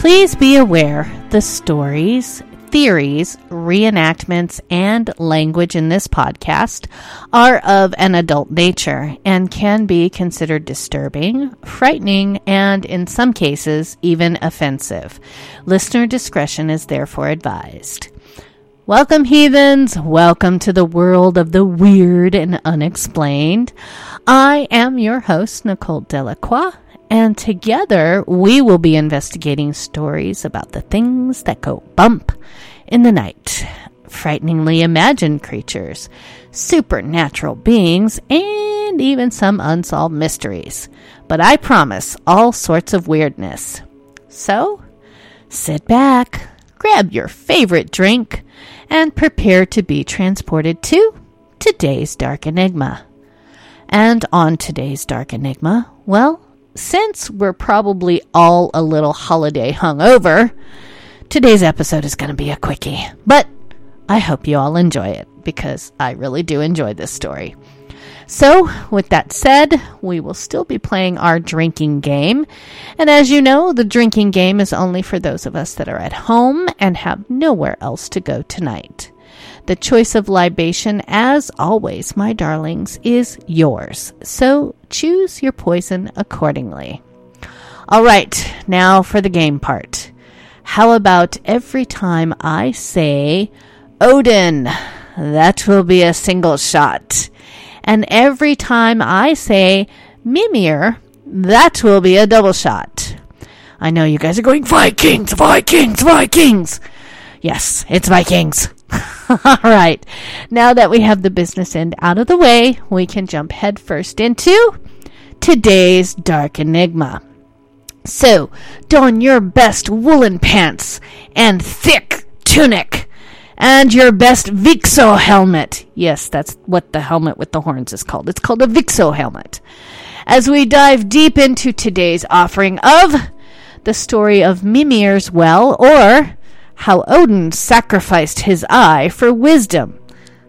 Please be aware the stories, theories, reenactments, and language in this podcast are of an adult nature and can be considered disturbing, frightening, and in some cases, even offensive. Listener discretion is therefore advised. Welcome, heathens! Welcome to the world of the weird and unexplained. I am your host, Nicole Delacroix, and together we will be investigating stories about the things that go bump in the night, frighteningly imagined creatures, supernatural beings, and even some unsolved mysteries. But I promise all sorts of weirdness. So, sit back, grab your favorite drink, and prepare to be transported to today's Dark Enigma. And on today's Dark Enigma, well, since we're probably all a little holiday hungover, today's episode is going to be a quickie. But I hope you all enjoy it because I really do enjoy this story. So, with that said, we will still be playing our drinking game. And as you know, the drinking game is only for those of us that are at home and have nowhere else to go tonight. The choice of libation, as always, my darlings, is yours. So choose your poison accordingly. All right, now for the game part. How about every time I say Odin? That will be a single shot. And every time I say Mimir, that will be a double shot. I know you guys are going, Vikings, Vikings, Vikings. Yes, it's Vikings. All right. Now that we have the business end out of the way, we can jump headfirst into today's Dark Enigma. So, don your best woolen pants and thick tunic and your best Vikso helmet. Yes, that's what the helmet with the horns is called. It's called a Vikso helmet. As we dive deep into today's offering of the story of Mimir's Well, or how Odin sacrificed his eye for wisdom.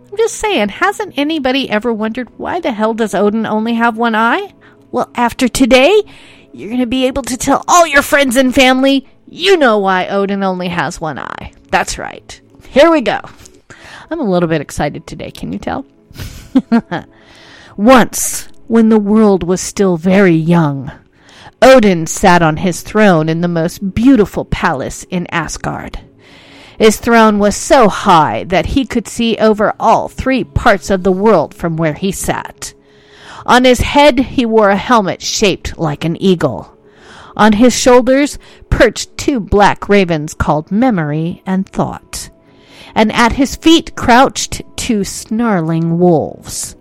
I'm just saying, hasn't anybody ever wondered why the hell does Odin only have one eye? Well, after today, you're going to be able to tell all your friends and family you know why Odin only has one eye. That's right. Here we go. I'm a little bit excited today, can you tell? Once, when the world was still very young, Odin sat on his throne in the most beautiful palace in Asgard. His throne was so high that he could see over all three parts of the world from where he sat. On his head he wore a helmet shaped like an eagle. On his shoulders perched two black ravens called Memory and Thought. And at his feet crouched two snarling wolves.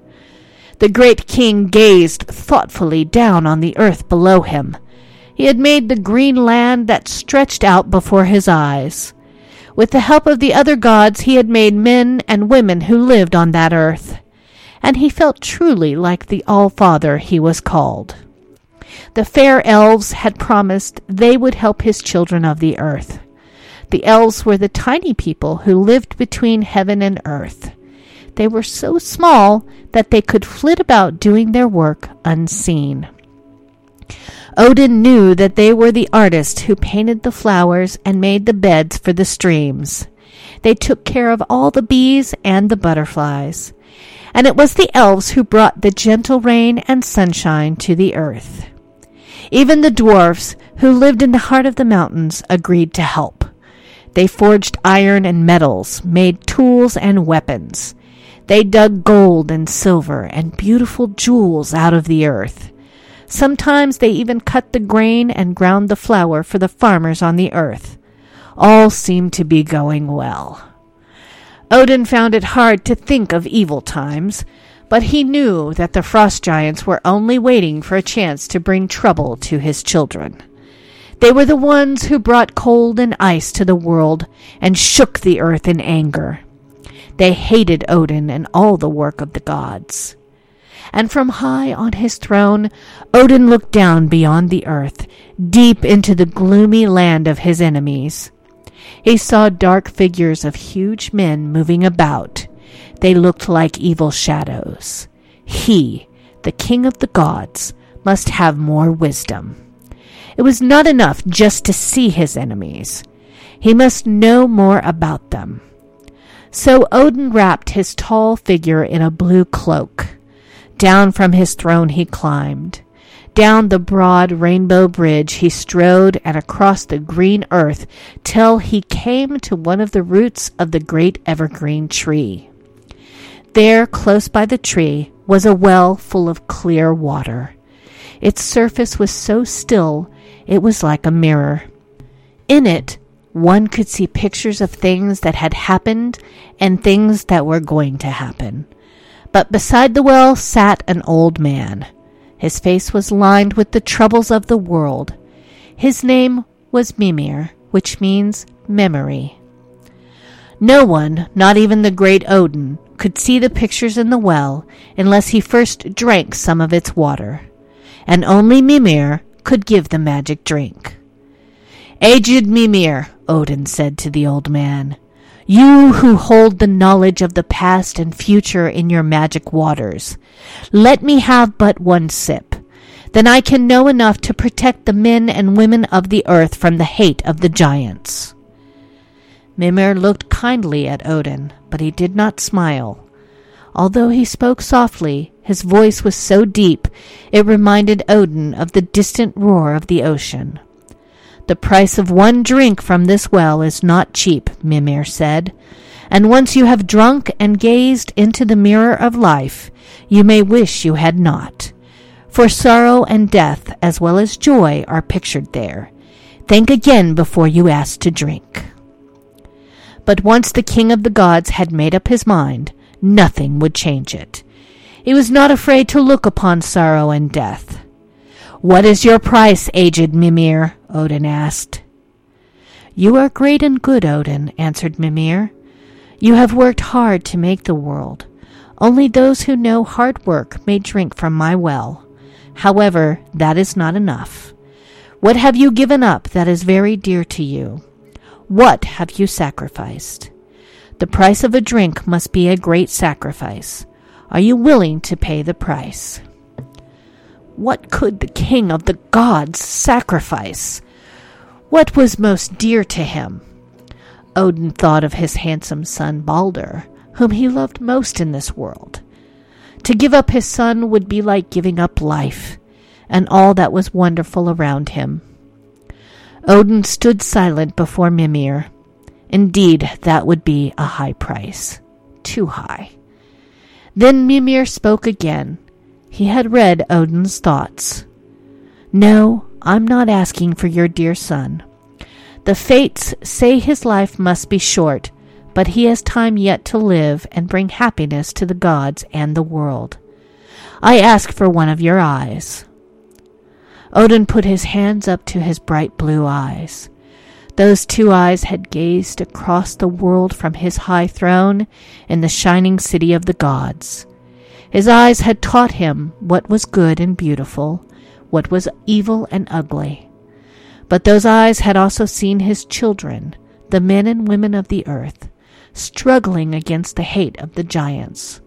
The great king gazed thoughtfully down on the earth below him. He had made the green land that stretched out before his eyes. With the help of the other gods, he had made men and women who lived on that earth. And he felt truly like the All Father he was called. The fair elves had promised they would help his children of the earth. The elves were the tiny people who lived between heaven and earth. They were so small that they could flit about doing their work unseen. Odin knew that they were the artists who painted the flowers and made the beds for the streams. They took care of all the bees and the butterflies. And it was the elves who brought the gentle rain and sunshine to the earth. Even the dwarfs, who lived in the heart of the mountains, agreed to help. They forged iron and metals, made tools and weapons. They dug gold and silver and beautiful jewels out of the earth. Sometimes they even cut the grain and ground the flour for the farmers on the earth. All seemed to be going well. Odin found it hard to think of evil times, but he knew that the frost giants were only waiting for a chance to bring trouble to his children. They were the ones who brought cold and ice to the world and shook the earth in anger. They hated Odin and all the work of the gods. And from high on his throne, Odin looked down beyond the earth, deep into the gloomy land of his enemies. He saw dark figures of huge men moving about. They looked like evil shadows. He, the king of the gods, must have more wisdom. It was not enough just to see his enemies. He must know more about them. So Odin wrapped his tall figure in a blue cloak. Down from his throne he climbed. Down the broad rainbow bridge he strode and across the green earth till he came to one of the roots of the great evergreen tree. There, close by the tree, was a well full of clear water. Its surface was so still it was like a mirror. In it, one could see pictures of things that had happened and things that were going to happen. But beside the well sat an old man. His face was lined with the troubles of the world. His name was Mimir, which means memory. No one, not even the great Odin, could see the pictures in the well unless he first drank some of its water. And only Mimir could give the magic drink. Aged Mimir, Odin said to the old man, you who hold the knowledge of the past and future in your magic waters, let me have but one sip. Then I can know enough to protect the men and women of the earth from the hate of the giants. Mimir looked kindly at Odin, but he did not smile. Although he spoke softly, his voice was so deep it reminded Odin of the distant roar of the ocean. The price of one drink from this well is not cheap, Mimir said, and once you have drunk and gazed into the mirror of life, you may wish you had not. For sorrow and death, as well as joy, are pictured there. Think again before you ask to drink. But once the king of the gods had made up his mind, nothing would change it. He was not afraid to look upon sorrow and death. What is your price, aged Mimir? Odin asked. You are great and good, Odin, answered Mimir. You have worked hard to make the world. Only those who know hard work may drink from my well. However, that is not enough. What have you given up that is very dear to you? What have you sacrificed? The price of a drink must be a great sacrifice. Are you willing to pay the price? What could the king of the gods sacrifice? What was most dear to him? Odin thought of his handsome son Balder, whom he loved most in this world. To give up his son would be like giving up life and all that was wonderful around him. Odin stood silent before Mimir. Indeed, that would be a high price. Too high. Then Mimir spoke again. He had read Odin's thoughts. No, I'm not asking for your dear son. The fates say his life must be short, but he has time yet to live and bring happiness to the gods and the world. I ask for one of your eyes. Odin put his hands up to his bright blue eyes. Those two eyes had gazed across the world from his high throne in the shining city of the gods. His eyes had taught him what was good and beautiful, what was evil and ugly. But those eyes had also seen his children, the men and women of the earth, struggling against the hate of the giants.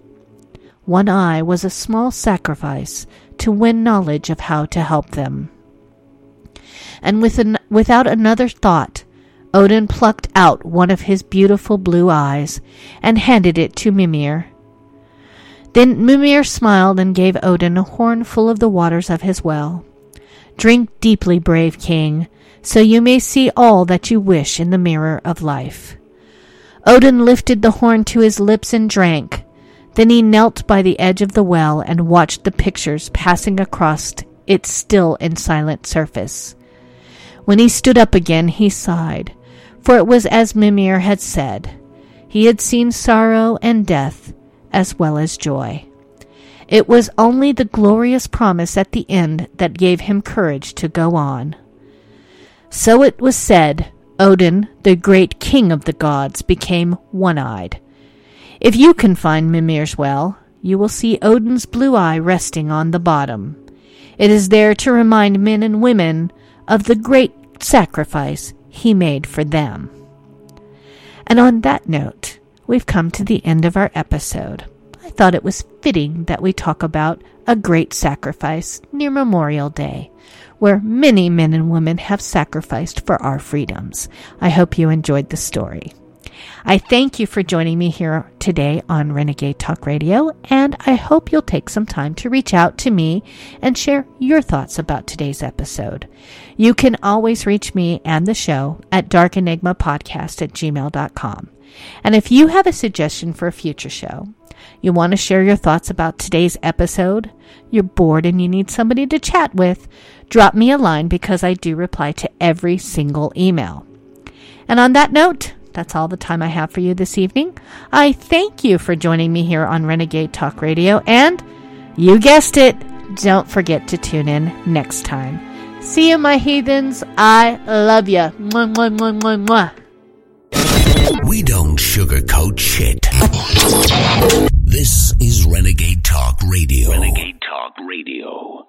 One eye was a small sacrifice to win knowledge of how to help them. And with an, without another thought, Odin plucked out one of his beautiful blue eyes and handed it to Mimir. Then Mimir smiled and gave Odin a horn full of the waters of his well. Drink deeply, brave king, so you may see all that you wish in the mirror of life. Odin lifted the horn to his lips and drank. Then he knelt by the edge of the well and watched the pictures passing across its still and silent surface. When he stood up again, he sighed, for it was as Mimir had said. He had seen sorrow and death as well as joy. It was only the glorious promise at the end that gave him courage to go on. So it was said, Odin, the great king of the gods, became one eyed. If you can find Mimir's well, you will see Odin's blue eye resting on the bottom. It is there to remind men and women of the great sacrifice he made for them. And on that note, we've come to the end of our episode. I thought it was fitting that we talk about a great sacrifice near Memorial Day, where many men and women have sacrificed for our freedoms. I hope you enjoyed the story. I thank you for joining me here today on Renegade Talk Radio, and I hope you'll take some time to reach out to me and share your thoughts about today's episode. You can always reach me and the show at darkenigmapodcast at gmail.com. And if you have a suggestion for a future show, you want to share your thoughts about today's episode, you're bored and you need somebody to chat with, drop me a line because I do reply to every single email. And on that note, that's all the time I have for you this evening. I thank you for joining me here on Renegade Talk Radio, and you guessed it, don't forget to tune in next time. See you, my heathens. I love you. Mwah, mwah, mwah, mwah, mwah. We don't sugarcoat shit. This is Renegade Talk Radio. Renegade Talk Radio.